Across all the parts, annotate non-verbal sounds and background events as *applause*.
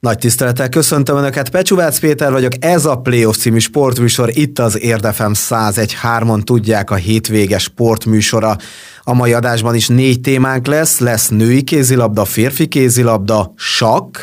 Nagy tisztelettel köszöntöm Önöket, Pecsuvác Péter vagyok, ez a Playoff című sportműsor, itt az Érdefem 101.3-on tudják a hétvége sportműsora. A mai adásban is négy témánk lesz, lesz női kézilabda, férfi kézilabda, sakk,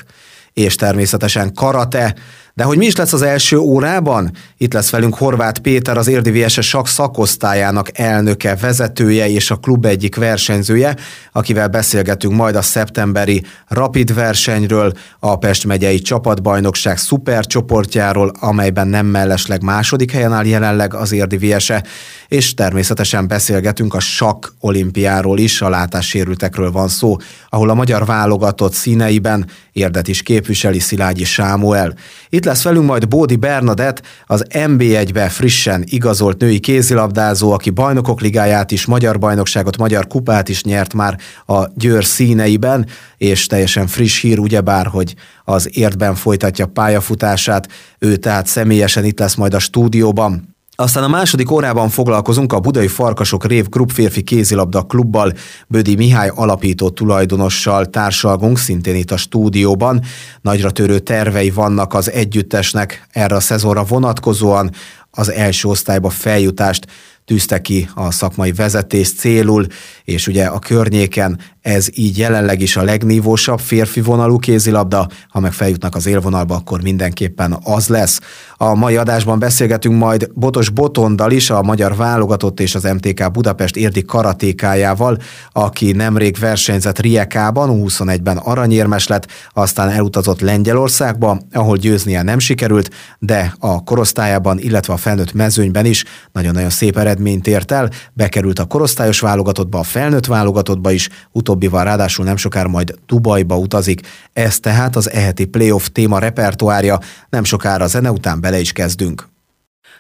és természetesen karate, de hogy mi is lesz az első órában? Itt lesz velünk Horváth Péter, az Érdi VSS sak szakosztályának elnöke, vezetője és a klub egyik versenyzője, akivel beszélgetünk majd a szeptemberi rapid versenyről, a Pest megyei csapatbajnokság szupercsoportjáról, amelyben nem mellesleg második helyen áll jelenleg az Érdi VSE, és természetesen beszélgetünk a sak olimpiáról is, a látássérültekről van szó, ahol a magyar válogatott színeiben érdet is képviseli Szilágyi Sámuel. Itt itt lesz velünk majd Bódi Bernadett, az MB1-be frissen igazolt női kézilabdázó, aki bajnokok ligáját is, magyar bajnokságot, magyar kupát is nyert már a Győr színeiben, és teljesen friss hír ugyebár, hogy az értben folytatja pályafutását, ő tehát személyesen itt lesz majd a stúdióban. Aztán a második órában foglalkozunk a Budai Farkasok Rév Group férfi kézilabda klubbal, Bödi Mihály alapító tulajdonossal társalgunk, szintén itt a stúdióban. Nagyra törő tervei vannak az együttesnek erre a szezonra vonatkozóan, az első osztályba feljutást tűzte ki a szakmai vezetés célul, és ugye a környéken ez így jelenleg is a legnívósabb férfi vonalú kézilabda, ha meg feljutnak az élvonalba, akkor mindenképpen az lesz. A mai adásban beszélgetünk majd Botos Botondal is, a magyar válogatott és az MTK Budapest érdi karatékájával, aki nemrég versenyzett Riekában, 21-ben aranyérmes lett, aztán elutazott Lengyelországba, ahol győznie nem sikerült, de a korosztályában, illetve a felnőtt mezőnyben is nagyon-nagyon szép eredményt ért el, bekerült a korosztályos válogatottba, a felnőtt válogatottba is, utóbb utóbbival ráadásul nem sokára majd Dubajba utazik. Ez tehát az eheti playoff téma repertoárja, nem sokára a zene után bele is kezdünk.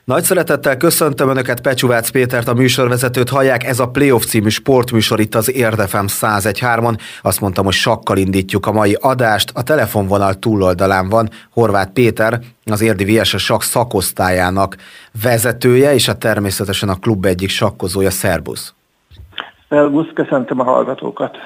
Nagy szeretettel köszöntöm Önöket, Pecsuvác Pétert, a műsorvezetőt hallják. Ez a Playoff című sportműsor itt az Érdefem 101.3-on. Azt mondtam, hogy sakkal indítjuk a mai adást. A telefonvonal túloldalán van Horváth Péter, az Érdi VS sakk szakosztályának vezetője, és a természetesen a klub egyik sakkozója. Szerbusz! Szervusz, köszöntöm a hallgatókat.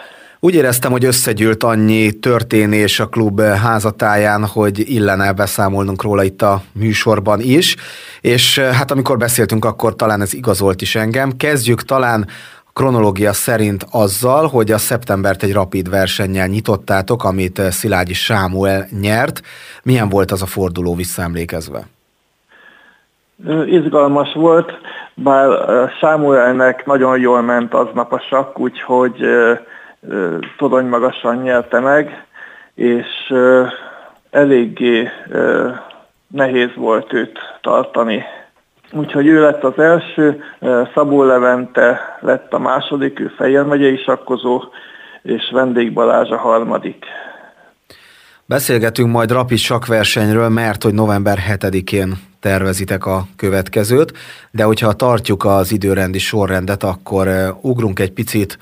Úgy éreztem, hogy összegyűlt annyi történés a klub házatáján, hogy illene beszámolnunk róla itt a műsorban is, és hát amikor beszéltünk, akkor talán ez igazolt is engem. Kezdjük talán kronológia szerint azzal, hogy a szeptembert egy rapid versennyel nyitottátok, amit Szilágyi Sámuel nyert. Milyen volt az a forduló visszaemlékezve? Izgalmas volt bár Sámuelnek nagyon jól ment aznap a sakk, úgyhogy torony magasan nyerte meg, és eléggé nehéz volt őt tartani. Úgyhogy ő lett az első, Szabó Levente lett a második, ő Fejér megyei sakkozó, és Vendég Balázs a harmadik. Beszélgetünk majd rapid sakversenyről, mert hogy november 7-én tervezitek a következőt, de hogyha tartjuk az időrendi sorrendet, akkor ugrunk egy picit,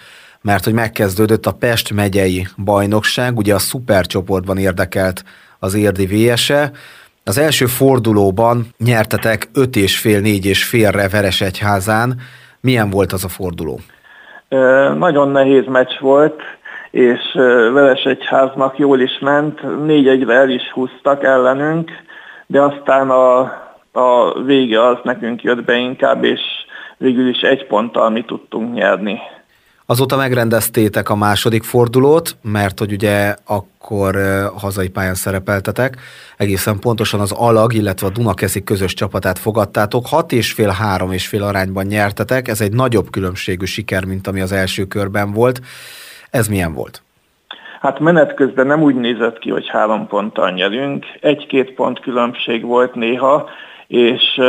mert hogy megkezdődött a Pest megyei bajnokság, ugye a szupercsoportban érdekelt az érdi VSE, az első fordulóban nyertetek 5 és fél, 4 és félre Veresegyházán. Milyen volt az a forduló? Nagyon nehéz meccs volt, és Veresegyháznak jól is ment, négy egyre el is húztak ellenünk, de aztán a, a vége az nekünk jött be inkább, és végül is egy ponttal mi tudtunk nyerni. Azóta megrendeztétek a második fordulót, mert hogy ugye akkor hazai pályán szerepeltetek, egészen pontosan az Alag, illetve a Dunakeszi közös csapatát fogadtátok, hat és fél, és fél arányban nyertetek, ez egy nagyobb különbségű siker, mint ami az első körben volt. Ez milyen volt? Hát menet közben nem úgy nézett ki, hogy három ponttal nyerünk. Egy-két pont különbség volt néha, és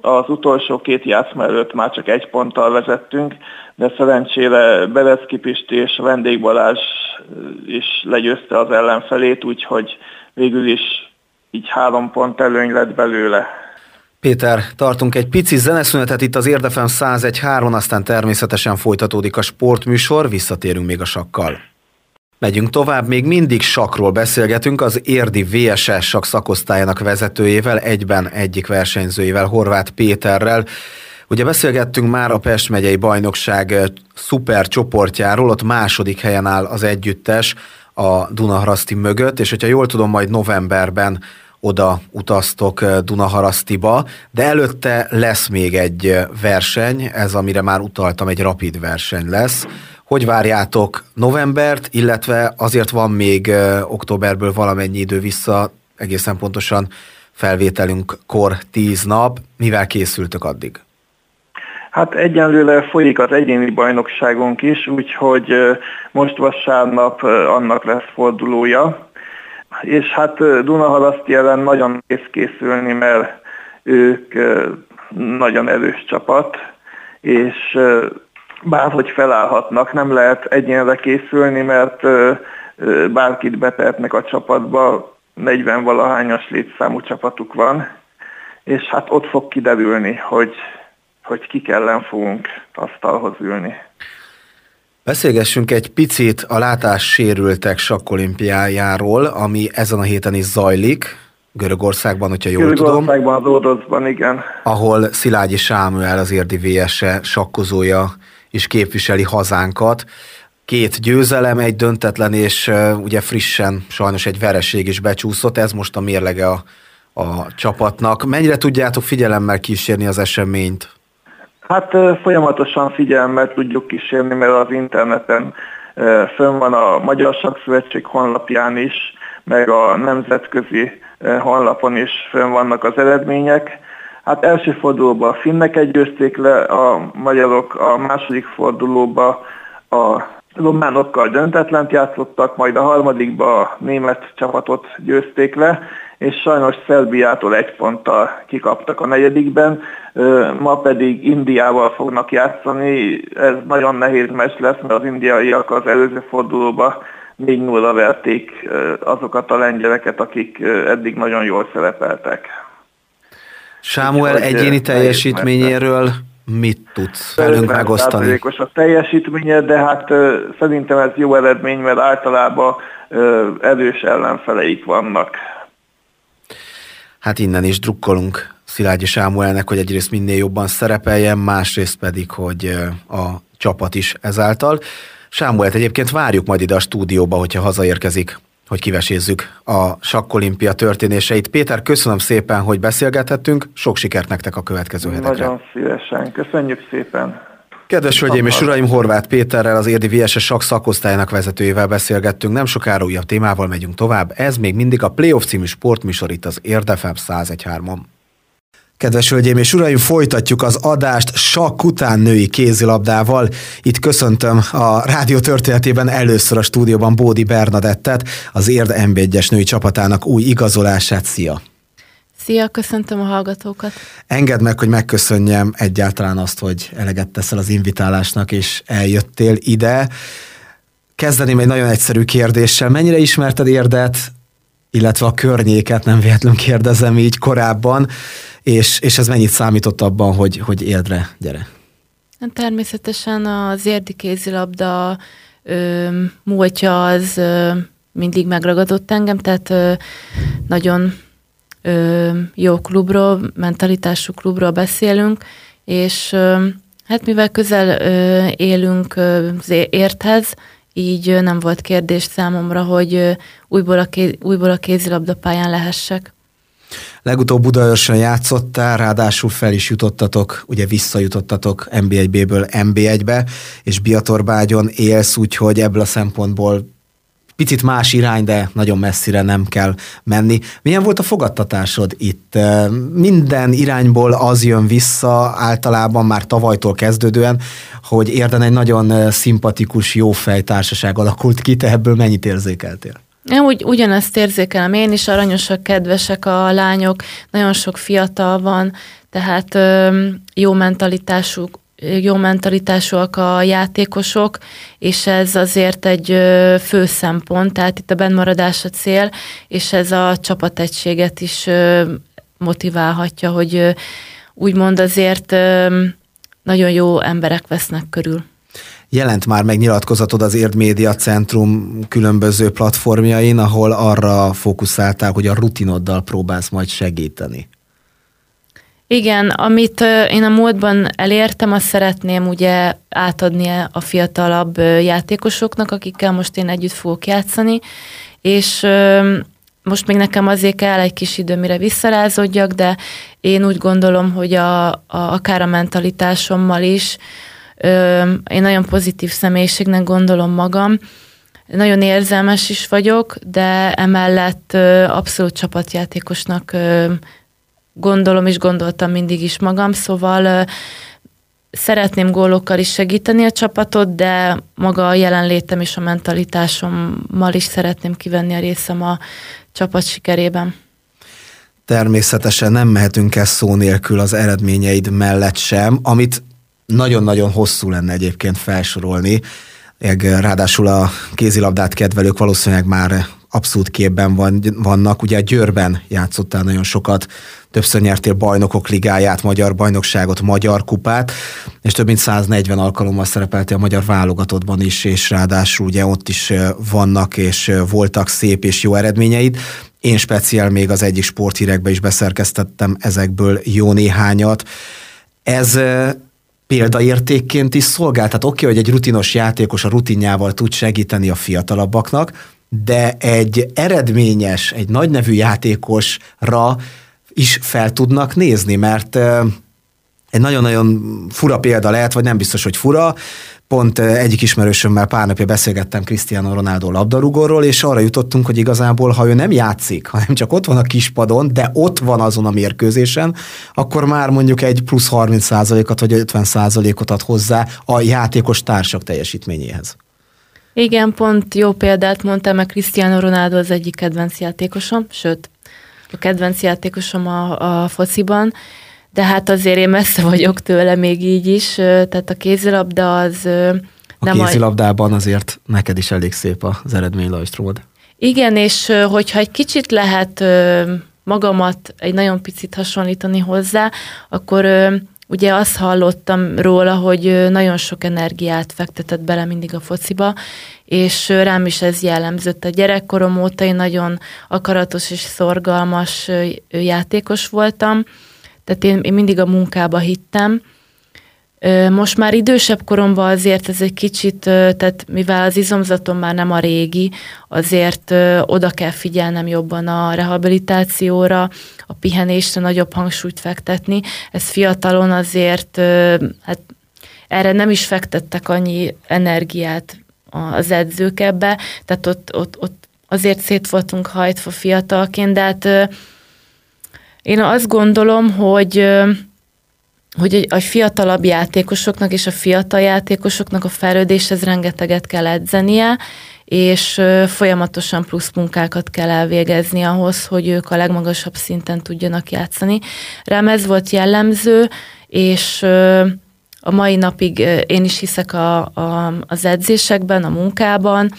az utolsó két játszma előtt már csak egy ponttal vezettünk, de szerencsére Belecki Pisti és Vendég Balázs is legyőzte az ellenfelét, úgyhogy végül is így három pont előny lett belőle. Péter, tartunk egy pici zeneszünetet itt az Érdefem 101.3, aztán természetesen folytatódik a sportműsor, visszatérünk még a sakkal. Megyünk tovább, még mindig sakról beszélgetünk az Érdi VSS sak szakosztályának vezetőjével, egyben egyik versenyzőjével, Horváth Péterrel. Ugye beszélgettünk már a Pest megyei bajnokság szuper csoportjáról, ott második helyen áll az együttes, a Dunaharaszti mögött, és hogyha jól tudom, majd novemberben oda utaztok Dunaharasztiba, de előtte lesz még egy verseny, ez amire már utaltam, egy rapid verseny lesz. Hogy várjátok novembert, illetve azért van még októberből valamennyi idő vissza, egészen pontosan felvételünk kor 10 nap. Mivel készültök addig? Hát egyenlőre folyik az egyéni bajnokságunk is, úgyhogy most vasárnap annak lesz fordulója. És hát Dunahalaszti ellen nagyon kész készülni, mert ők nagyon erős csapat, és bárhogy felállhatnak, nem lehet egyenre készülni, mert bárkit betehetnek a csapatba, 40 valahányas létszámú csapatuk van, és hát ott fog kiderülni, hogy, hogy kik ellen fogunk asztalhoz ülni. Beszélgessünk egy picit a látássérültek sakkolimpiájáról, ami ezen a héten is zajlik, Görögországban, hogyha jól Görögországban, tudom. Görögországban, az Ódocban, igen. Ahol Szilágyi Sámuel, az érdi VS-e sakkozója is képviseli hazánkat. Két győzelem, egy döntetlen, és uh, ugye frissen sajnos egy vereség is becsúszott, ez most a mérlege a, a csapatnak. Mennyire tudjátok figyelemmel kísérni az eseményt? Hát folyamatosan figyelemmel tudjuk kísérni, mert az interneten fönn van a Magyar Sakszövetség honlapján is, meg a nemzetközi honlapon is fönn vannak az eredmények. Hát első fordulóban a finnek győzték le, a magyarok a második fordulóban a románokkal döntetlent játszottak, majd a harmadikba a német csapatot győzték le, és sajnos Szerbiától egy ponttal kikaptak a negyedikben, ma pedig Indiával fognak játszani, ez nagyon nehéz meccs lesz, mert az indiaiak az előző fordulóba 4 0 verték azokat a lengyeleket, akik eddig nagyon jól szerepeltek. Sámuel egyéni teljesítményéről mit tudsz velünk megosztani? a teljesítménye, de hát szerintem ez jó eredmény, mert általában erős ellenfeleik vannak. Hát innen is drukkolunk Szilágyi Sámuelnek, hogy egyrészt minél jobban szerepeljen, másrészt pedig, hogy a csapat is ezáltal. Sámuelt egyébként várjuk majd ide a stúdióba, hogyha hazaérkezik, hogy kivesézzük a sakkolimpia történéseit. Péter, köszönöm szépen, hogy beszélgethettünk, sok sikert nektek a következő hetekre. Nagyon szívesen, köszönjük szépen. Kedves hölgyeim és uraim, Horváth Péterrel, az Érdi VSS sak szakosztályának vezetőjével beszélgettünk. Nem sokára újabb témával megyünk tovább. Ez még mindig a Playoff című sportműsor itt az Érdefem 101.3-on. Kedves hölgyeim és uraim, folytatjuk az adást sakk után női kézilabdával. Itt köszöntöm a rádió történetében először a stúdióban Bódi Bernadettet, az Érd NB1-es női csapatának új igazolását. Szia! Szia, köszöntöm a hallgatókat. Engedd meg, hogy megköszönjem egyáltalán azt, hogy eleget teszel az invitálásnak, és eljöttél ide. Kezdeném egy nagyon egyszerű kérdéssel. Mennyire ismerted érdet, illetve a környéket, nem véletlenül kérdezem így korábban, és, és ez mennyit számított abban, hogy, hogy érdre gyere? Hát természetesen az érdi kézilabda ö, múltja az ö, mindig megragadott engem, tehát ö, nagyon ö, jó klubról, mentalitású klubról beszélünk, és ö, hát mivel közel ö, élünk ö, az érthez, így ö, nem volt kérdés számomra, hogy ö, újból, a kéz, újból a kézilabda pályán lehessek. Legutóbb Budaörsön játszottál, ráadásul fel is jutottatok, ugye visszajutottatok NB1-ből NB1-be, és Biatorbágyon élsz, úgyhogy ebből a szempontból picit más irány, de nagyon messzire nem kell menni. Milyen volt a fogadtatásod itt? Minden irányból az jön vissza, általában már tavalytól kezdődően, hogy érden egy nagyon szimpatikus, jó fejtársaság alakult ki, te ebből mennyit érzékeltél? Én úgy, ugyanezt érzékelem én is, aranyosak, kedvesek a lányok, nagyon sok fiatal van, tehát ö, jó mentalitásuk, jó mentalitásúak a játékosok, és ez azért egy fő szempont, tehát itt a bennmaradás a cél, és ez a csapategységet is motiválhatja, hogy úgymond azért nagyon jó emberek vesznek körül. Jelent már meg nyilatkozatod az Érd Média Centrum különböző platformjain, ahol arra fókuszáltál, hogy a rutinoddal próbálsz majd segíteni. Igen, amit én a múltban elértem, azt szeretném ugye átadni a fiatalabb játékosoknak, akikkel most én együtt fogok játszani, és most még nekem azért kell egy kis idő, mire visszarázódjak, de én úgy gondolom, hogy a, a, akár a mentalitásommal is, én nagyon pozitív személyiségnek gondolom magam, nagyon érzelmes is vagyok, de emellett abszolút csapatjátékosnak gondolom és gondoltam mindig is magam, szóval szeretném gólokkal is segíteni a csapatot, de maga a jelenlétem és a mentalitásommal is szeretném kivenni a részem a csapat sikerében. Természetesen nem mehetünk el szó nélkül az eredményeid mellett sem, amit nagyon-nagyon hosszú lenne egyébként felsorolni. Ráadásul a kézilabdát kedvelők valószínűleg már abszolút képben van, vannak. Ugye Győrben játszottál nagyon sokat, többször nyertél bajnokok ligáját, magyar bajnokságot, magyar kupát, és több mint 140 alkalommal szerepeltél a magyar válogatottban is, és ráadásul ugye ott is vannak és voltak szép és jó eredményeid. Én speciál még az egyik sporthírekbe is beszerkesztettem ezekből jó néhányat. Ez példaértékként is szolgál. Tehát oké, okay, hogy egy rutinos játékos a rutinjával tud segíteni a fiatalabbaknak, de egy eredményes, egy nagy nevű játékosra is fel tudnak nézni, mert egy nagyon-nagyon fura példa lehet, vagy nem biztos, hogy fura. Pont egyik ismerősömmel pár napja beszélgettem Cristiano Ronaldo labdarúgóról, és arra jutottunk, hogy igazából, ha ő nem játszik, hanem csak ott van a kispadon, de ott van azon a mérkőzésen, akkor már mondjuk egy plusz 30%-ot vagy 50%-ot ad hozzá a játékos társak teljesítményéhez. Igen, pont jó példát mondtam, mert Cristiano Ronaldo az egyik kedvenc játékosom, sőt, a kedvenc játékosom a, a fociban, de hát azért én messze vagyok tőle még így is, tehát a kézilabda az... A nem kézilabdában azért neked is elég szép az eredmény, Lajstród. Igen, és hogyha egy kicsit lehet magamat egy nagyon picit hasonlítani hozzá, akkor Ugye azt hallottam róla, hogy nagyon sok energiát fektetett bele mindig a fociba, és rám is ez jellemzött. A gyerekkorom óta én nagyon akaratos és szorgalmas játékos voltam, tehát én, én mindig a munkába hittem, most már idősebb koromban azért ez egy kicsit, tehát mivel az izomzatom már nem a régi, azért oda kell figyelnem jobban a rehabilitációra, a pihenésre nagyobb hangsúlyt fektetni. Ez fiatalon azért, hát erre nem is fektettek annyi energiát az edzők ebbe, tehát ott, ott, ott azért szét voltunk hajtva fiatalként, de hát én azt gondolom, hogy hogy a fiatalabb játékosoknak és a fiatal játékosoknak a fejlődéshez rengeteget kell edzenie, és folyamatosan plusz munkákat kell elvégezni ahhoz, hogy ők a legmagasabb szinten tudjanak játszani. Rám ez volt jellemző, és a mai napig én is hiszek a, a, az edzésekben, a munkában.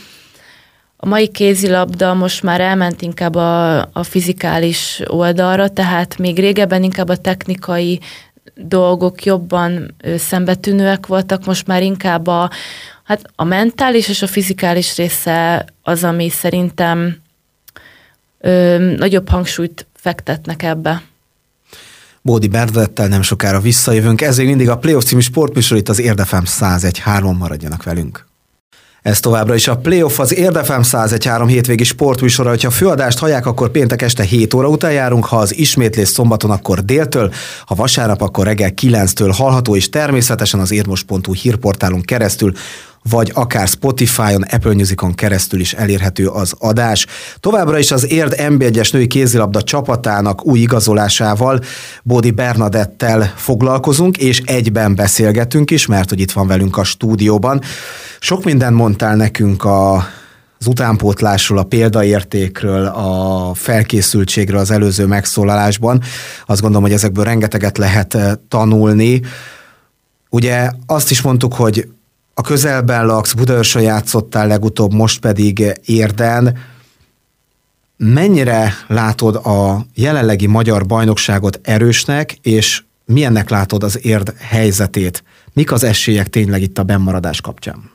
A mai kézilabda most már elment inkább a, a fizikális oldalra, tehát még régebben inkább a technikai dolgok jobban szembetűnőek voltak, most már inkább a, hát a mentális és a fizikális része az, ami szerintem ö, nagyobb hangsúlyt fektetnek ebbe. Bódi Bernadettel nem sokára visszajövünk, ezért mindig a Playoff című sportműsor itt az Érdefem 101.3-on maradjanak velünk. Ez továbbra is a Playoff az Érdefem 101.3 hétvégi sportműsora, hogyha a főadást hallják, akkor péntek este 7 óra után járunk, ha az ismétlés szombaton, akkor déltől, ha vasárnap, akkor reggel 9-től hallható, és természetesen az érmos.hu hírportálunk keresztül vagy akár Spotify-on, Apple Music-on keresztül is elérhető az adás. Továbbra is az Érd NB1-es női kézilabda csapatának új igazolásával, Bódi Bernadettel foglalkozunk, és egyben beszélgetünk is, mert hogy itt van velünk a stúdióban. Sok mindent mondtál nekünk a az utánpótlásról, a példaértékről, a felkészültségről az előző megszólalásban. Azt gondolom, hogy ezekből rengeteget lehet eh, tanulni. Ugye azt is mondtuk, hogy a közelben laksz, Budaörsön játszottál legutóbb, most pedig Érden. Mennyire látod a jelenlegi magyar bajnokságot erősnek, és milyennek látod az érd helyzetét? Mik az esélyek tényleg itt a bennmaradás kapcsán?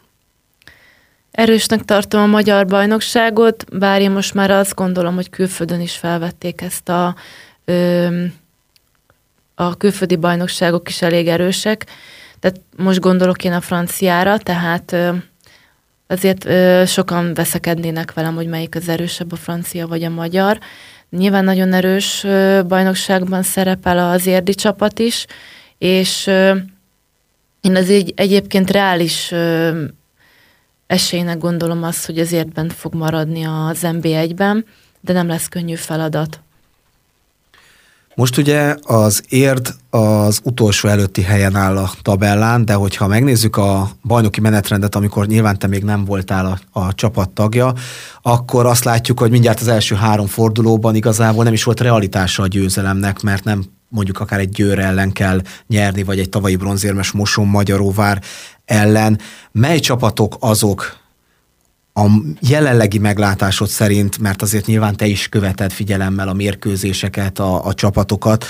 Erősnek tartom a magyar bajnokságot, bár én most már azt gondolom, hogy külföldön is felvették ezt a ö, a külföldi bajnokságok is elég erősek, tehát most gondolok én a franciára, tehát azért sokan veszekednének velem, hogy melyik az erősebb, a francia vagy a magyar. Nyilván nagyon erős bajnokságban szerepel az érdi csapat is, és én az egy, egyébként reális esélynek gondolom azt, hogy az értben fog maradni az NB1-ben, de nem lesz könnyű feladat. Most ugye az érd az utolsó előtti helyen áll a tabellán, de hogyha megnézzük a bajnoki menetrendet, amikor nyilván te még nem voltál a, a csapat tagja, akkor azt látjuk, hogy mindjárt az első három fordulóban igazából nem is volt realitása a győzelemnek, mert nem mondjuk akár egy Győr ellen kell nyerni, vagy egy tavalyi bronzérmes Moson Magyaróvár ellen. Mely csapatok azok, a jelenlegi meglátásod szerint, mert azért nyilván te is követed figyelemmel a mérkőzéseket, a, a csapatokat,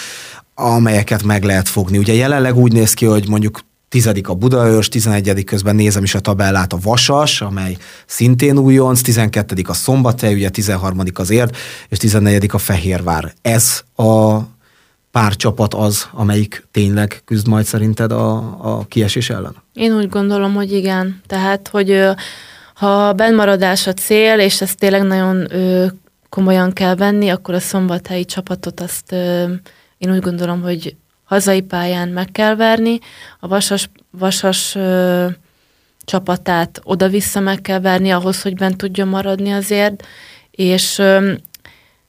amelyeket meg lehet fogni. Ugye jelenleg úgy néz ki, hogy mondjuk tizedik a Budaörs, 11. közben nézem is a tabellát a Vasas, amely szintén újonc, 12. a Szombathely, ugye 13. az Érd, és 14. a Fehérvár. Ez a pár csapat az, amelyik tényleg küzd majd szerinted a, a kiesés ellen? Én úgy gondolom, hogy igen. Tehát, hogy ha benmaradás a cél, és ezt tényleg nagyon ö, komolyan kell venni, akkor a szombathelyi csapatot azt ö, én úgy gondolom, hogy hazai pályán meg kell verni. A vasas, vasas ö, csapatát oda-vissza meg kell verni ahhoz, hogy bent tudjon maradni azért, és ö,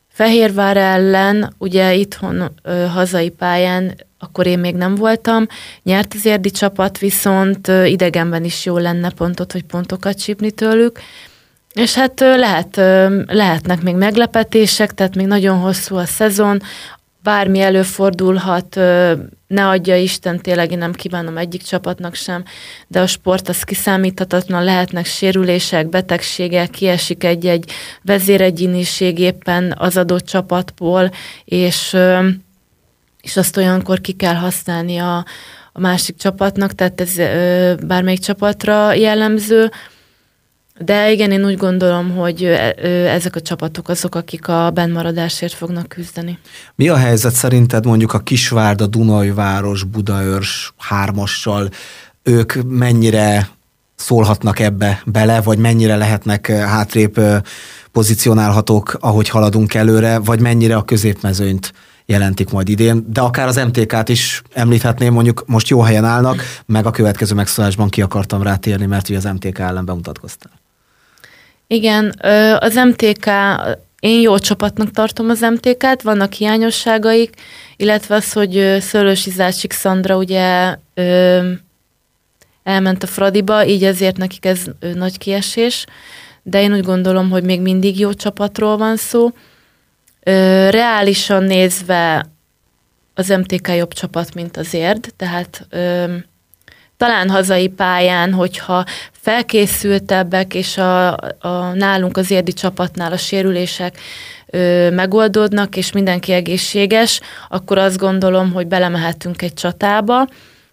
Fehérvár ellen, ugye itthon ö, hazai pályán akkor én még nem voltam. Nyert az érdi csapat, viszont idegenben is jó lenne pontot, hogy pontokat csípni tőlük. És hát lehet, lehetnek még meglepetések, tehát még nagyon hosszú a szezon, bármi előfordulhat, ne adja Isten, tényleg én nem kívánom egyik csapatnak sem, de a sport az kiszámíthatatlan, lehetnek sérülések, betegségek, kiesik egy-egy vezéregyéniség éppen az adott csapatból, és és azt olyankor ki kell használni a, a másik csapatnak, tehát ez ö, bármelyik csapatra jellemző. De igen, én úgy gondolom, hogy ezek a csapatok azok, akik a bennmaradásért fognak küzdeni. Mi a helyzet szerinted mondjuk a Kisvárda, Dunajváros, Budaörs hármassal? Ők mennyire szólhatnak ebbe bele, vagy mennyire lehetnek hátrébb pozícionálhatók, ahogy haladunk előre, vagy mennyire a középmezőnyt jelentik majd idén, de akár az MTK-t is említhetném, mondjuk most jó helyen állnak, meg a következő megszólásban ki akartam rátérni, mert ugye az MTK ellen bemutatkoztál. Igen, az MTK, én jó csapatnak tartom az MTK-t, vannak hiányosságaik, illetve az, hogy Szőlősi Zácsik Szandra ugye elment a Fradiba, így ezért nekik ez nagy kiesés, de én úgy gondolom, hogy még mindig jó csapatról van szó, Reálisan nézve az MTK jobb csapat, mint az érd, tehát ö, talán hazai pályán, hogyha felkészültebbek, és a, a nálunk az érdi csapatnál a sérülések ö, megoldódnak, és mindenki egészséges, akkor azt gondolom, hogy belemehetünk egy csatába,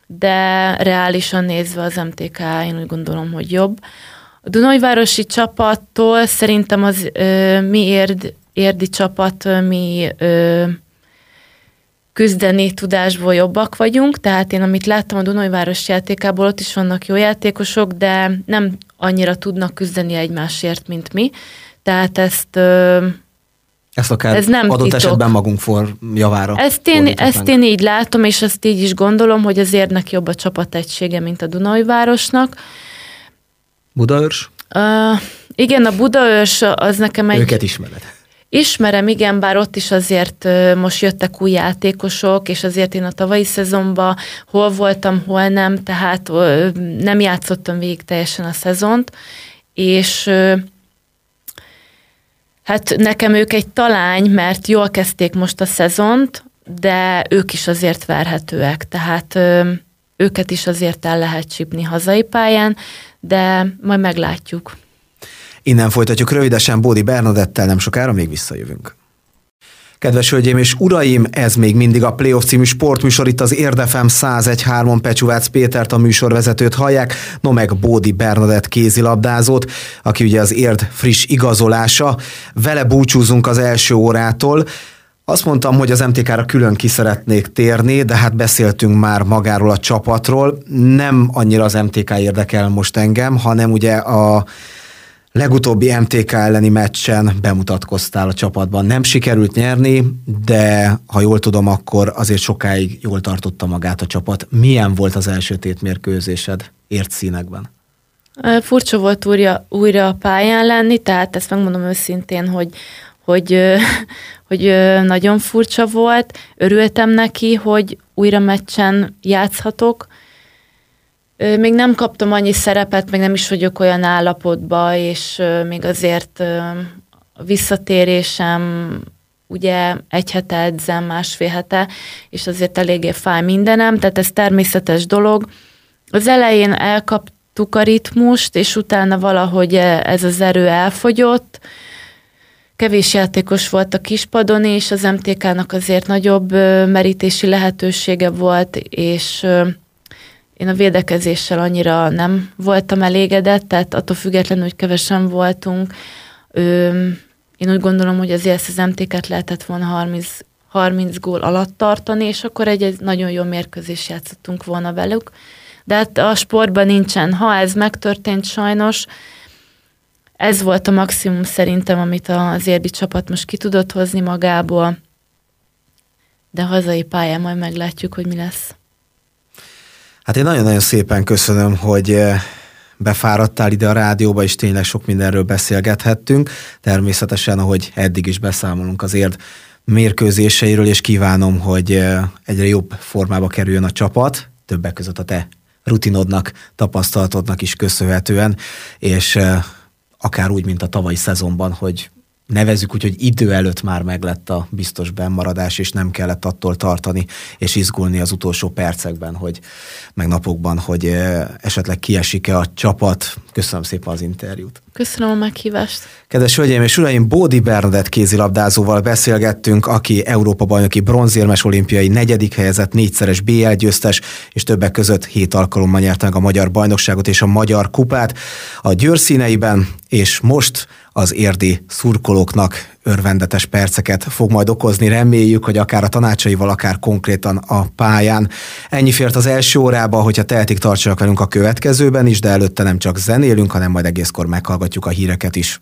de reálisan nézve az MTK én úgy gondolom, hogy jobb. A Dunajvárosi csapattól szerintem az ö, mi érd, érdi csapat, mi ö, küzdeni tudásból jobbak vagyunk, tehát én amit láttam a Dunajváros játékából, ott is vannak jó játékosok, de nem annyira tudnak küzdeni egymásért, mint mi. Tehát ezt ö, ezt akár ez nem adott titok. esetben magunk for javára. Ezt én, ezt én így látom, és ezt így is gondolom, hogy az érnek jobb a csapategysége, mint a Dunajvárosnak. Budaörs? Uh, igen, a Budaörs az nekem egy... Őket ismered. Ismerem, igen, bár ott is azért most jöttek új játékosok, és azért én a tavalyi szezonban hol voltam, hol nem, tehát nem játszottam végig teljesen a szezont, és hát nekem ők egy talány, mert jól kezdték most a szezont, de ők is azért verhetőek, tehát őket is azért el lehet csípni hazai pályán, de majd meglátjuk. Innen folytatjuk rövidesen Bódi Bernadettel, nem sokára még visszajövünk. Kedves hölgyeim és uraim, ez még mindig a Playoff című sportműsor, itt az Érdefem 101.3 Pecsúvác Pétert a műsorvezetőt hallják, no meg Bódi Bernadett kézilabdázót, aki ugye az Érd friss igazolása. Vele búcsúzunk az első órától. Azt mondtam, hogy az MTK-ra külön ki szeretnék térni, de hát beszéltünk már magáról a csapatról. Nem annyira az MTK érdekel most engem, hanem ugye a legutóbbi MTK elleni meccsen bemutatkoztál a csapatban. Nem sikerült nyerni, de ha jól tudom, akkor azért sokáig jól tartotta magát a csapat. Milyen volt az első tétmérkőzésed ért színekben? Furcsa volt újra, újra a pályán lenni, tehát ezt megmondom őszintén, hogy, hogy, *laughs* hogy nagyon furcsa volt. Örültem neki, hogy újra meccsen játszhatok. Még nem kaptam annyi szerepet, még nem is vagyok olyan állapotban, és még azért a visszatérésem ugye egy hete edzem, másfél hete, és azért eléggé fáj mindenem, tehát ez természetes dolog. Az elején elkaptuk a ritmust, és utána valahogy ez az erő elfogyott, kevés játékos volt a kispadon, és az MTK-nak azért nagyobb merítési lehetősége volt, és én a védekezéssel annyira nem voltam elégedett, tehát attól függetlenül, hogy kevesen voltunk, én úgy gondolom, hogy azért ezt az MTK-t lehetett volna 30, 30 gól alatt tartani, és akkor egy, egy nagyon jó mérkőzés játszottunk volna velük. De hát a sportban nincsen. Ha ez megtörtént sajnos, ez volt a maximum szerintem, amit az érdi csapat most ki tudott hozni magából, de hazai pályán majd meglátjuk, hogy mi lesz. Hát én nagyon-nagyon szépen köszönöm, hogy eh, befáradtál ide a rádióba, és tényleg sok mindenről beszélgethettünk. Természetesen, ahogy eddig is beszámolunk az érd mérkőzéseiről, és kívánom, hogy eh, egyre jobb formába kerüljön a csapat, többek között a te rutinodnak, tapasztalatodnak is köszönhetően, és eh, akár úgy, mint a tavalyi szezonban, hogy nevezük úgy, hogy idő előtt már meglett a biztos bennmaradás, és nem kellett attól tartani és izgulni az utolsó percekben, hogy meg napokban, hogy esetleg kiesik-e a csapat. Köszönöm szépen az interjút. Köszönöm a meghívást. Kedves hölgyeim és uraim, Bódi Bernadett kézilabdázóval beszélgettünk, aki Európa bajnoki bronzérmes olimpiai negyedik helyezett, négyszeres BL győztes, és többek között hét alkalommal nyerte meg a magyar bajnokságot és a magyar kupát a győrszíneiben, és most az érdi szurkolóknak örvendetes perceket fog majd okozni. Reméljük, hogy akár a tanácsaival, akár konkrétan a pályán. Ennyi fért az első órába, hogyha tehetik, tartsanak velünk a következőben is, de előtte nem csak zenélünk, hanem majd egészkor meghallgatjuk a híreket is.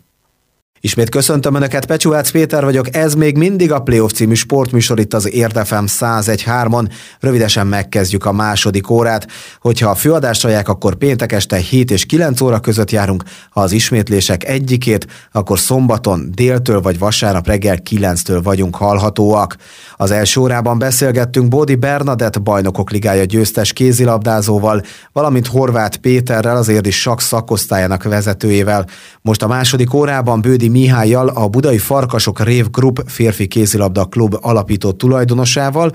Ismét köszöntöm Önöket, Pecsúvác Péter vagyok, ez még mindig a Playoff című sportműsor itt az Érdefem 101.3-on. Rövidesen megkezdjük a második órát. Hogyha a főadást hallják, akkor péntek este 7 és 9 óra között járunk, ha az ismétlések egyikét, akkor szombaton déltől vagy vasárnap reggel 9-től vagyunk hallhatóak. Az első órában beszélgettünk Bódi Bernadett bajnokok ligája győztes kézilabdázóval, valamint Horváth Péterrel, az érdi sak szakosztályának vezetőjével. Most a második órában Bődi Mihályjal, a Budai Farkasok Rév Group férfi kézilabda klub alapító tulajdonosával,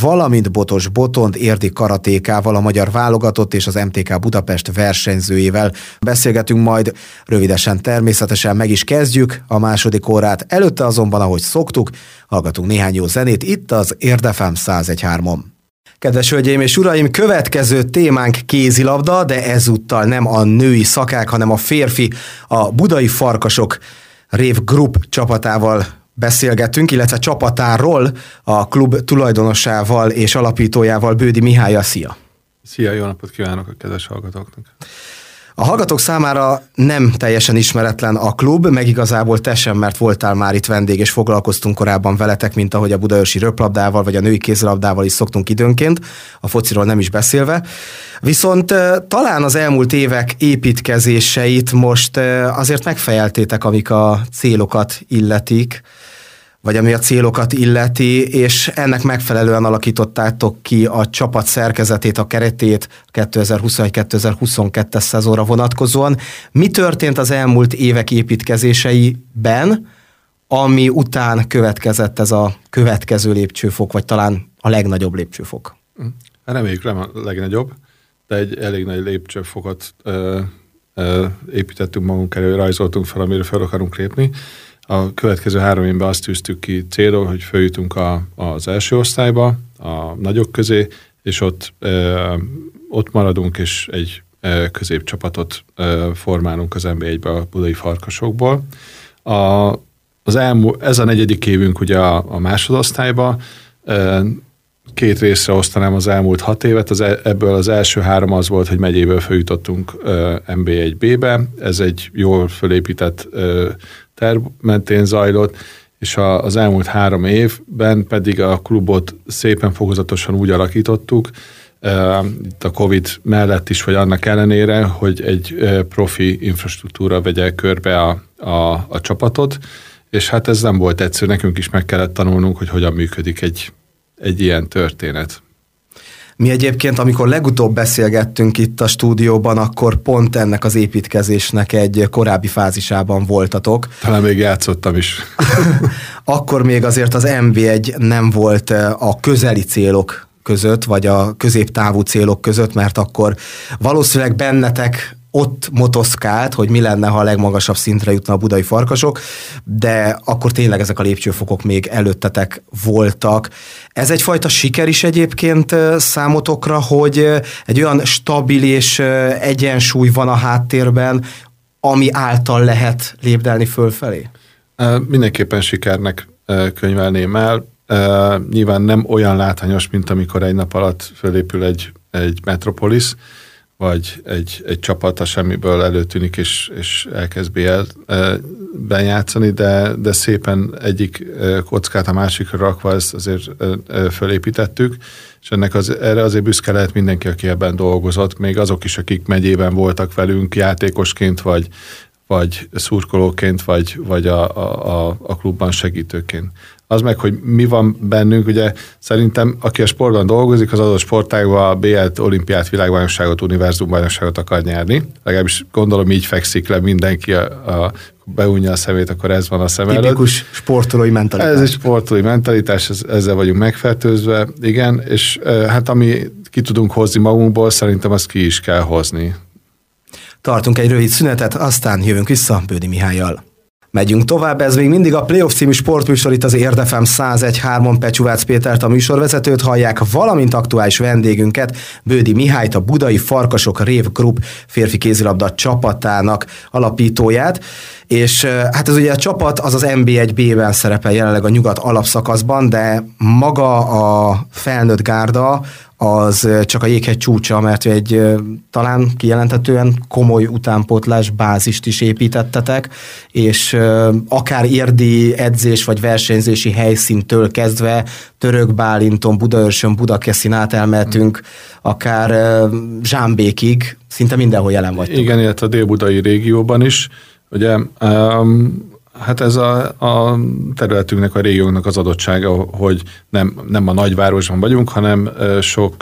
valamint Botos Botond érdi karatékával, a magyar válogatott és az MTK Budapest versenyzőjével. Beszélgetünk majd rövidesen természetesen meg is kezdjük a második órát. Előtte azonban, ahogy szoktuk, hallgatunk néhány jó zenét itt az Érdefem 101.3-on. Kedves hölgyeim és uraim, következő témánk kézilabda, de ezúttal nem a női szakák, hanem a férfi, a budai farkasok Rév Group csapatával beszélgetünk, illetve csapatáról, a klub tulajdonosával és alapítójával, Bődi Mihály, szia! Szia, jó napot kívánok a kedves hallgatóknak! A hallgatók számára nem teljesen ismeretlen a klub, meg igazából te sem, mert voltál már itt vendég, és foglalkoztunk korábban veletek, mint ahogy a budaörsi röplabdával, vagy a női kézilabdával is szoktunk időnként, a fociról nem is beszélve. Viszont talán az elmúlt évek építkezéseit most azért megfejeltétek, amik a célokat illetik, vagy ami a célokat illeti, és ennek megfelelően alakítottátok ki a csapat szerkezetét, a keretét 2021-2022-es szezonra vonatkozóan. Mi történt az elmúlt évek építkezéseiben, ami után következett ez a következő lépcsőfok, vagy talán a legnagyobb lépcsőfok? Reméljük nem a legnagyobb, de egy elég nagy lépcsőfokot ö, ö, építettünk magunk elő, rajzoltunk fel, amire fel akarunk lépni a következő három évben azt tűztük ki célról, hogy följutunk a, az első osztályba, a nagyok közé, és ott, ö, ott maradunk, és egy ö, középcsapatot ö, formálunk az NB1-be a budai farkasokból. A az elmú, ez a negyedik évünk ugye a, a másodosztályba, két részre osztanám az elmúlt hat évet, az, e, ebből az első három az volt, hogy megyéből feljutottunk MB1B-be, ez egy jól fölépített terv mentén zajlott, és a, az elmúlt három évben pedig a klubot szépen fokozatosan úgy alakítottuk, itt a Covid mellett is, vagy annak ellenére, hogy egy profi infrastruktúra vegye körbe a, a, a csapatot, és hát ez nem volt egyszerű, nekünk is meg kellett tanulnunk, hogy hogyan működik egy, egy ilyen történet. Mi egyébként, amikor legutóbb beszélgettünk itt a stúdióban, akkor pont ennek az építkezésnek egy korábbi fázisában voltatok. Talán még játszottam is. *laughs* *laughs* akkor még azért az MV1 nem volt a közeli célok között, vagy a középtávú célok között, mert akkor valószínűleg bennetek ott motoszkált, hogy mi lenne, ha a legmagasabb szintre jutna a budai farkasok, de akkor tényleg ezek a lépcsőfokok még előttetek voltak. Ez egyfajta siker is egyébként számotokra, hogy egy olyan stabil és egyensúly van a háttérben, ami által lehet lépdelni fölfelé? Mindenképpen sikernek könyvelném el. Nyilván nem olyan látványos, mint amikor egy nap alatt fölépül egy, egy metropolis, vagy egy, egy csapat a semmiből előtűnik és, és elkezd BL-ben de, de szépen egyik kockát a másikra rakva ezt azért fölépítettük, és ennek az, erre azért büszke lehet mindenki, aki ebben dolgozott, még azok is, akik megyében voltak velünk játékosként, vagy, vagy szurkolóként, vagy, vagy a, a, a klubban segítőként. Az meg, hogy mi van bennünk, ugye szerintem, aki a sportban dolgozik, az adott sportágban a BL-t, olimpiát, világbajnokságot, univerzumbajnokságot akar nyerni. Legalábbis gondolom így fekszik le mindenki, a, a beunja a szemét, akkor ez van a szem előtt. Tipikus sportolói mentalitás. Ez egy sportolói mentalitás, ez, ezzel vagyunk megfertőzve, igen, és hát ami ki tudunk hozni magunkból, szerintem azt ki is kell hozni. Tartunk egy rövid szünetet, aztán jövünk vissza Bődi Mihályjal. Megyünk tovább, ez még mindig a Playoff című sportműsor, itt az Érdefem 101.3-on Pecsúvác Pétert a műsorvezetőt hallják, valamint aktuális vendégünket, Bődi Mihályt, a Budai Farkasok Rév Group férfi kézilabda csapatának alapítóját, és hát ez ugye a csapat az az NB1B-ben szerepel jelenleg a nyugat alapszakaszban, de maga a felnőtt gárda az csak a jéghegy csúcsa, mert egy talán kijelentetően komoly utánpótlás bázist is építettetek, és akár érdi edzés vagy versenyzési helyszíntől kezdve Török Bálinton, Budaörsön, Budakeszin átelmeltünk, akár Zsámbékig, szinte mindenhol jelen vagy. Igen, illetve a délbudai régióban is. Ugye Hát ez a, a területünknek, a régiónknak az adottsága, hogy nem, nem a nagyvárosban vagyunk, hanem sok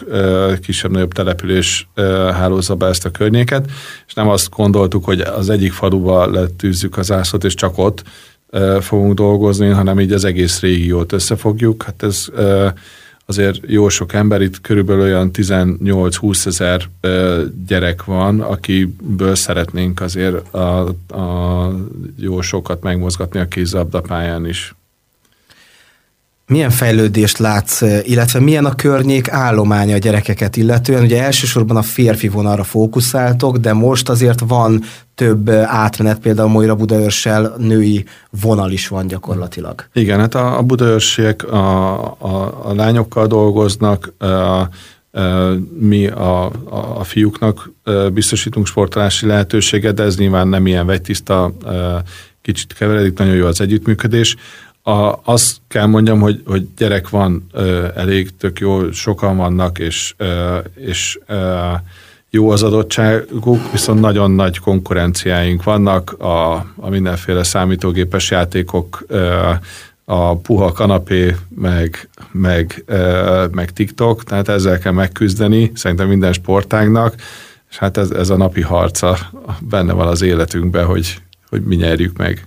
kisebb-nagyobb település hálózza be ezt a környéket, és nem azt gondoltuk, hogy az egyik faluba letűzzük az ászlót, és csak ott fogunk dolgozni, hanem így az egész régiót összefogjuk. Hát ez azért jó sok ember, itt körülbelül olyan 18-20 ezer gyerek van, akiből szeretnénk azért a, a jó sokat megmozgatni a kézabdapályán is. Milyen fejlődést látsz, illetve milyen a környék állománya a gyerekeket illetően? Ugye elsősorban a férfi vonalra fókuszáltok, de most azért van több átmenet, például Moira Budaörssel női vonal is van gyakorlatilag. Igen, hát a, a budaörsiek a, a, a lányokkal dolgoznak, a, mi a, a, a fiúknak biztosítunk sportolási lehetőséget, de ez nyilván nem ilyen vegytiszta, kicsit keveredik, nagyon jó az együttműködés. A, azt kell mondjam, hogy, hogy gyerek van ö, elég, tök jó, sokan vannak, és, ö, és ö, jó az adottságuk, viszont nagyon nagy konkurenciáink vannak, a, a mindenféle számítógépes játékok, ö, a puha kanapé, meg, meg, ö, meg TikTok, tehát ezzel kell megküzdeni, szerintem minden sportágnak, és hát ez, ez a napi harca benne van az életünkben, hogy, hogy mi nyerjük meg.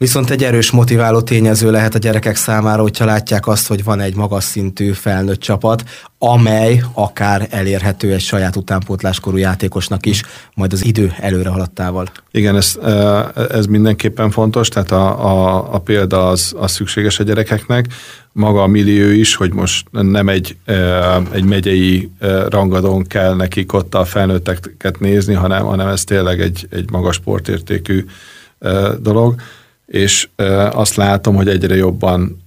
Viszont egy erős motiváló tényező lehet a gyerekek számára, hogyha látják azt, hogy van egy magas szintű felnőtt csapat, amely akár elérhető egy saját utánpótláskorú játékosnak is, majd az idő előre haladtával. Igen, ez, ez mindenképpen fontos, tehát a, a, a példa az, az szükséges a gyerekeknek, maga a millió is, hogy most nem egy, egy megyei rangadón kell nekik ott a felnőtteket nézni, hanem, hanem ez tényleg egy, egy magas sportértékű dolog és azt látom, hogy egyre jobban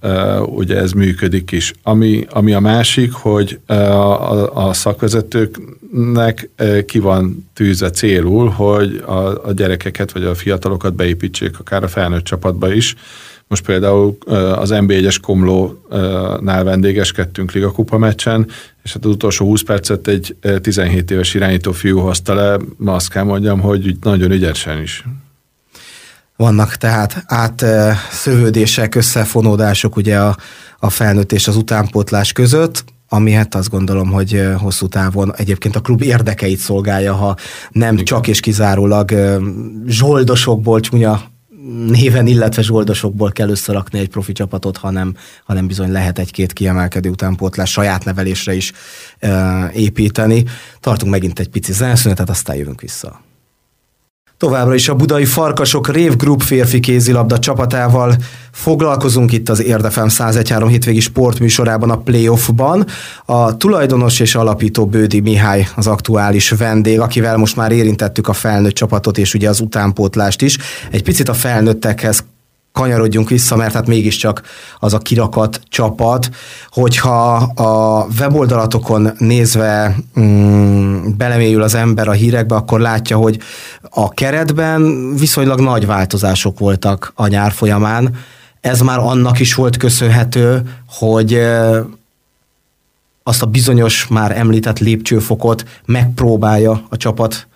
ugye ez működik is. Ami, ami a másik, hogy a, a, szakvezetőknek ki van tűzve célul, hogy a, a gyerekeket vagy a fiatalokat beépítsék akár a felnőtt csapatba is. Most például az NB1-es Komlónál vendégeskedtünk Liga Kupa meccsen, és hát az utolsó 20 percet egy 17 éves irányító fiú hozta le, azt kell mondjam, hogy nagyon ügyesen is. Vannak tehát átszövődések, összefonódások ugye a, a felnőtt és az utánpótlás között, ami hát azt gondolom, hogy hosszú távon egyébként a klub érdekeit szolgálja, ha nem Igen. csak és kizárólag zsoldosokból, csúnya néven, illetve zsoldosokból kell összerakni egy profi csapatot, hanem, hanem bizony lehet egy-két kiemelkedő utánpótlás saját nevelésre is e, építeni. Tartunk megint egy pici zeneszünetet, aztán jövünk vissza. Továbbra is a budai Farkasok Rév Group férfi kézilabda csapatával foglalkozunk itt az Érdefem 1013 hétvégi sportműsorában a playoffban. A tulajdonos és alapító Bődi Mihály az aktuális vendég, akivel most már érintettük a felnőtt csapatot és ugye az utánpótlást is. Egy picit a felnőttekhez kanyarodjunk vissza, mert hát mégiscsak az a kirakat csapat, hogyha a weboldalatokon nézve mm, belemélyül az ember a hírekbe, akkor látja, hogy a keretben viszonylag nagy változások voltak a nyár folyamán. Ez már annak is volt köszönhető, hogy azt a bizonyos már említett lépcsőfokot megpróbálja a csapat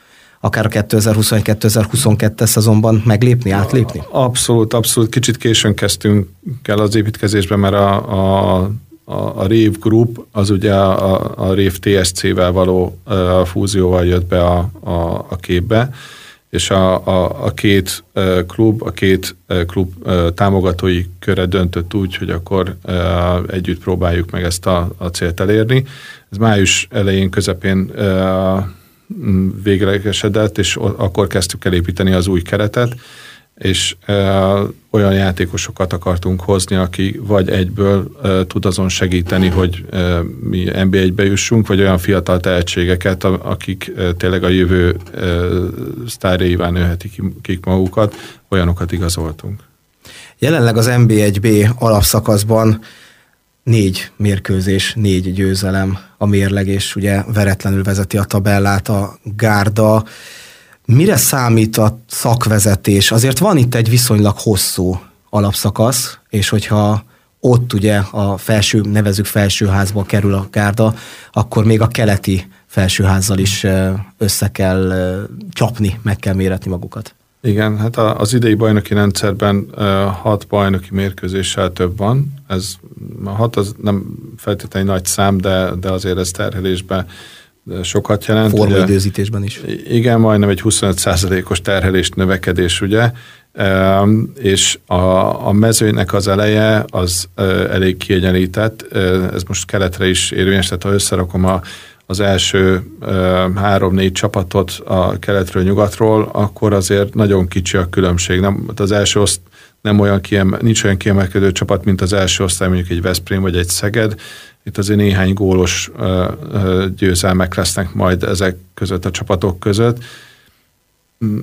akár a 2021-2022 szezonban meglépni, átlépni? Abszolút, abszolút. Kicsit későn kezdtünk el az építkezésben, mert a, a, a, a Rév Group az ugye a, a Rév TSC-vel való a fúzióval jött be a, a, a képbe, és a, a, a két klub, a két klub támogatói köre döntött úgy, hogy akkor együtt próbáljuk meg ezt a, a célt elérni. Ez május elején, közepén véglegesedett, és akkor kezdtük el építeni az új keretet, és olyan játékosokat akartunk hozni, aki vagy egyből tud azon segíteni, hogy mi NB1-be jussunk, vagy olyan fiatal tehetségeket, akik tényleg a jövő sztárjaivá nőhetik kik magukat, olyanokat igazoltunk. Jelenleg az NB1B alapszakaszban négy mérkőzés, négy győzelem a mérleg, és ugye veretlenül vezeti a tabellát a gárda. Mire számít a szakvezetés? Azért van itt egy viszonylag hosszú alapszakasz, és hogyha ott ugye a felső, nevezük felsőházba kerül a gárda, akkor még a keleti felsőházzal is össze kell csapni, meg kell méretni magukat. Igen, hát az idei bajnoki rendszerben hat bajnoki mérkőzéssel több van. Ez a hat az nem feltétlenül nagy szám, de, de azért ez terhelésben sokat jelent. Formaidőzítésben is. Igen, majdnem egy 25%-os terhelés növekedés, ugye, és a, a mezőnek az eleje az elég kiegyenlített, ez most keletre is érvényes, tehát ha összerakom a az első három-négy csapatot a keletről, nyugatról, akkor azért nagyon kicsi a különbség. Nem, az első oszt nem olyan kiemel, nincs olyan kiemelkedő csapat, mint az első osztály, mondjuk egy Veszprém vagy egy Szeged. Itt azért néhány gólos győzelmek lesznek majd ezek között a csapatok között.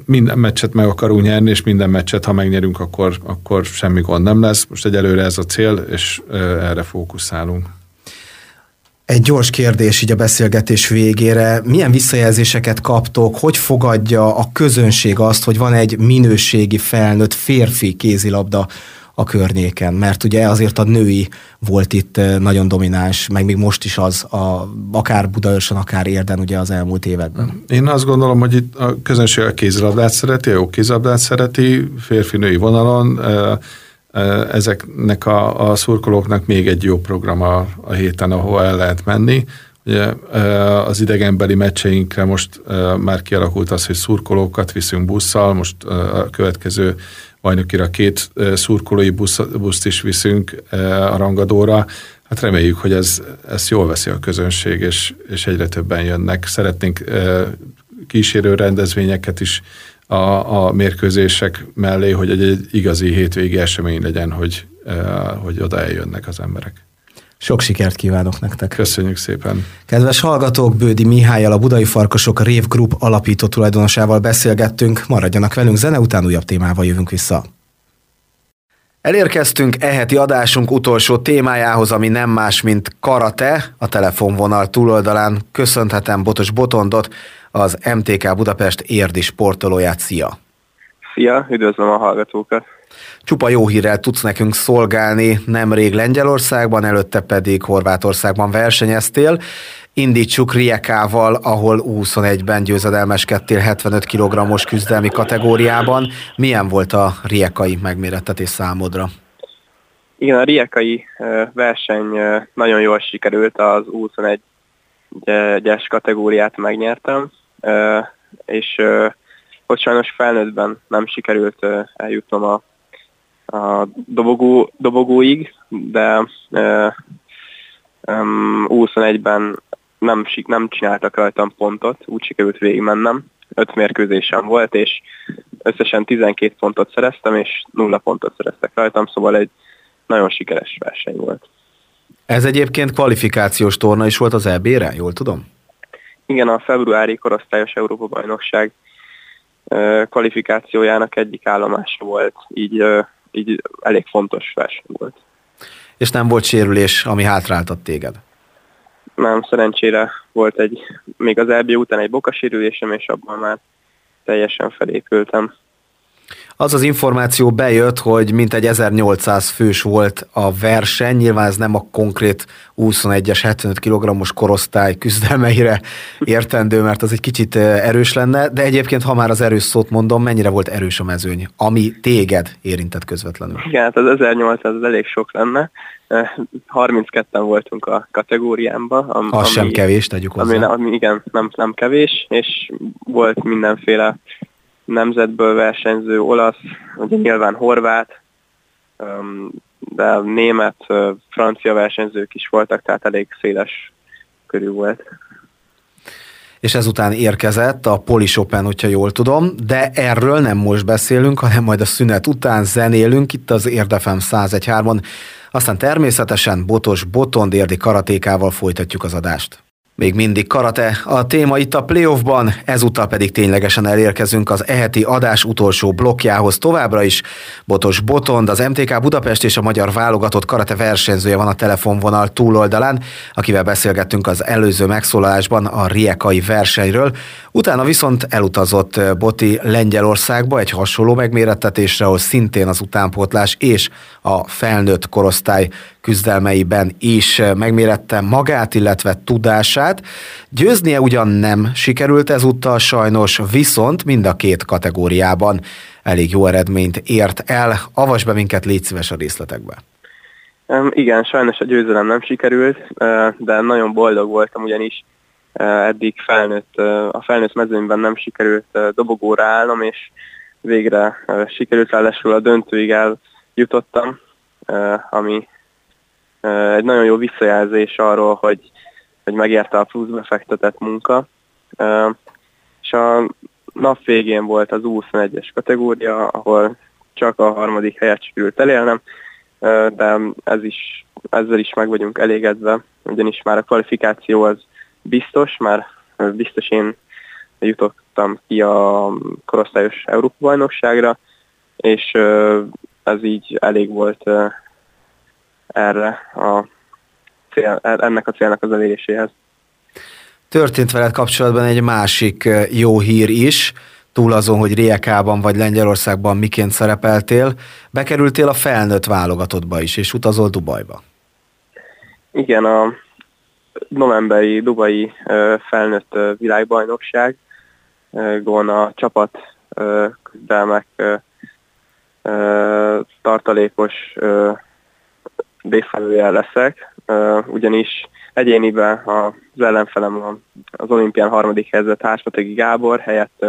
Minden meccset meg akarunk nyerni, és minden meccset, ha megnyerünk, akkor, akkor semmi gond nem lesz. Most egyelőre ez a cél, és erre fókuszálunk. Egy gyors kérdés így a beszélgetés végére. Milyen visszajelzéseket kaptok, hogy fogadja a közönség azt, hogy van egy minőségi felnőtt férfi kézilabda a környéken, mert ugye azért a női volt itt eh, nagyon domináns, meg még most is az, a, akár Budaörsön, akár Érden ugye az elmúlt években. Én azt gondolom, hogy itt a közönség a kézilabdát szereti, a jó kézilabdát szereti, férfi-női vonalon, eh, ezeknek a, a szurkolóknak még egy jó program a, a héten, ahol el lehet menni. Ugye az idegenbeli meccseinkre most már kialakult az, hogy szurkolókat viszünk busszal, most a következő bajnokira két szurkolói busz, buszt is viszünk a rangadóra. Hát reméljük, hogy ez, ezt jól veszi a közönség, és, és egyre többen jönnek. Szeretnénk kísérő rendezvényeket is a, a mérkőzések mellé, hogy egy, egy igazi hétvégi esemény legyen, hogy, uh, hogy oda eljönnek az emberek. Sok sikert kívánok nektek! Köszönjük szépen! Kedves hallgatók, Bődi Mihályal, a Budai Farkasok Rév Group alapító tulajdonosával beszélgettünk. Maradjanak velünk, zene után újabb témával jövünk vissza. Elérkeztünk eheti adásunk utolsó témájához, ami nem más, mint karate. A telefonvonal túloldalán köszönhetem Botos Botondot, az MTK Budapest érdi sportolóját. Szia! Szia, üdvözlöm a hallgatókat! Csupa jó hírrel tudsz nekünk szolgálni, nemrég Lengyelországban, előtte pedig Horvátországban versenyeztél. Indítsuk Riekával, ahol 21-ben győzedelmeskedtél 75 kg-os küzdelmi kategóriában. Milyen volt a Riekai megmérettetés számodra? Igen, a Riekai verseny nagyon jól sikerült, az 21-es kategóriát megnyertem, és hogy sajnos felnőttben nem sikerült eljutnom a, a dobogó, dobogóig, de 21-ben nem, nem csináltak rajtam pontot, úgy sikerült végigmennem. Öt mérkőzésem volt, és összesen 12 pontot szereztem, és nulla pontot szereztek rajtam, szóval egy nagyon sikeres verseny volt. Ez egyébként kvalifikációs torna is volt az EB-re, jól tudom? Igen, a februári korosztályos Európa-bajnokság kvalifikációjának egyik állomása volt, így, így elég fontos verseny volt. És nem volt sérülés, ami hátráltat téged? Nem, szerencsére volt egy, még az EB után egy bokasérülésem, és abban már teljesen felépültem. Az az információ bejött, hogy mintegy 1800 fős volt a verseny, nyilván ez nem a konkrét 21-es 75 kg-os korosztály küzdelmeire értendő, mert az egy kicsit erős lenne, de egyébként, ha már az erős szót mondom, mennyire volt erős a mezőny, ami téged érintett közvetlenül? Igen, hát az 1800 az elég sok lenne, 32-en voltunk a kategóriámban. Am, az ami, sem kevés, tegyük hozzá. Ami, ami igen, nem, nem kevés, és volt mindenféle nemzetből versenyző olasz, ugye nyilván horvát, de német, francia versenyzők is voltak, tehát elég széles körül volt. És ezután érkezett a Polish Open, hogyha jól tudom, de erről nem most beszélünk, hanem majd a szünet után zenélünk itt az Érdefem 101.3-on. Aztán természetesen Botos Botond érdi karatékával folytatjuk az adást. Még mindig karate a téma itt a playoffban, ezúttal pedig ténylegesen elérkezünk az eheti adás utolsó blokkjához továbbra is. Botos Botond, az MTK Budapest és a magyar válogatott karate versenyzője van a telefonvonal túloldalán, akivel beszélgettünk az előző megszólalásban a riekai versenyről. Utána viszont elutazott Boti Lengyelországba egy hasonló megmérettetésre, ahol szintén az utánpótlás és a felnőtt korosztály küzdelmeiben is megmérette magát, illetve tudását. Győznie ugyan nem sikerült ezúttal sajnos, viszont mind a két kategóriában elég jó eredményt ért el. Avas be minket, légy szíves a részletekbe. Igen, sajnos a győzelem nem sikerült, de nagyon boldog voltam, ugyanis eddig felnőtt, a felnőtt mezőnyben nem sikerült dobogóra állnom, és végre sikerült ráadásul a döntőig eljutottam, ami egy nagyon jó visszajelzés arról, hogy, hogy megérte a plusz befektetett munka. És a nap végén volt az 21-es kategória, ahol csak a harmadik helyet sikerült elérnem, de ez is, ezzel is meg vagyunk elégedve, ugyanis már a kvalifikáció az biztos, már biztos én jutottam ki a korosztályos Európa-bajnokságra, és ez így elég volt erre a cél, ennek a célnak az eléréséhez. Történt veled kapcsolatban egy másik jó hír is, túl azon, hogy Riekában vagy Lengyelországban miként szerepeltél, bekerültél a felnőtt válogatottba is, és utazol Dubajba. Igen, a novemberi dubai felnőtt világbajnokság gón a csapat küzdelmek tartalékos részfelője leszek, ugyanis egyéniben az ellenfelem az olimpián harmadik helyzet Háspategi Gábor helyett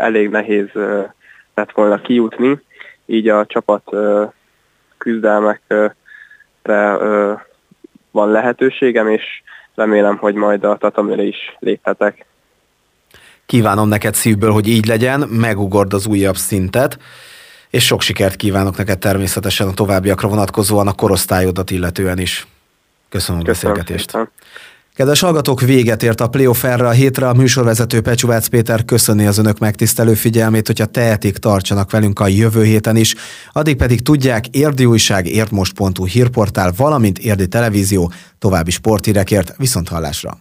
elég nehéz lett volna kijutni, így a csapat küzdelmekre van lehetőségem, és remélem, hogy majd a tatamire is léphetek. Kívánom neked szívből, hogy így legyen, megugord az újabb szintet és sok sikert kívánok neked természetesen a továbbiakra vonatkozóan a korosztályodat illetően is. Köszönöm a beszélgetést. Szépen. Kedves hallgatók, véget ért a playoff erre a hétre. A műsorvezető Pecsúvác Péter köszönni az önök megtisztelő figyelmét, hogyha tehetik, tartsanak velünk a jövő héten is. Addig pedig tudják, Érdi Újság, értmost.hu hírportál, valamint Érdi Televízió további sporthírekért. Viszont hallásra!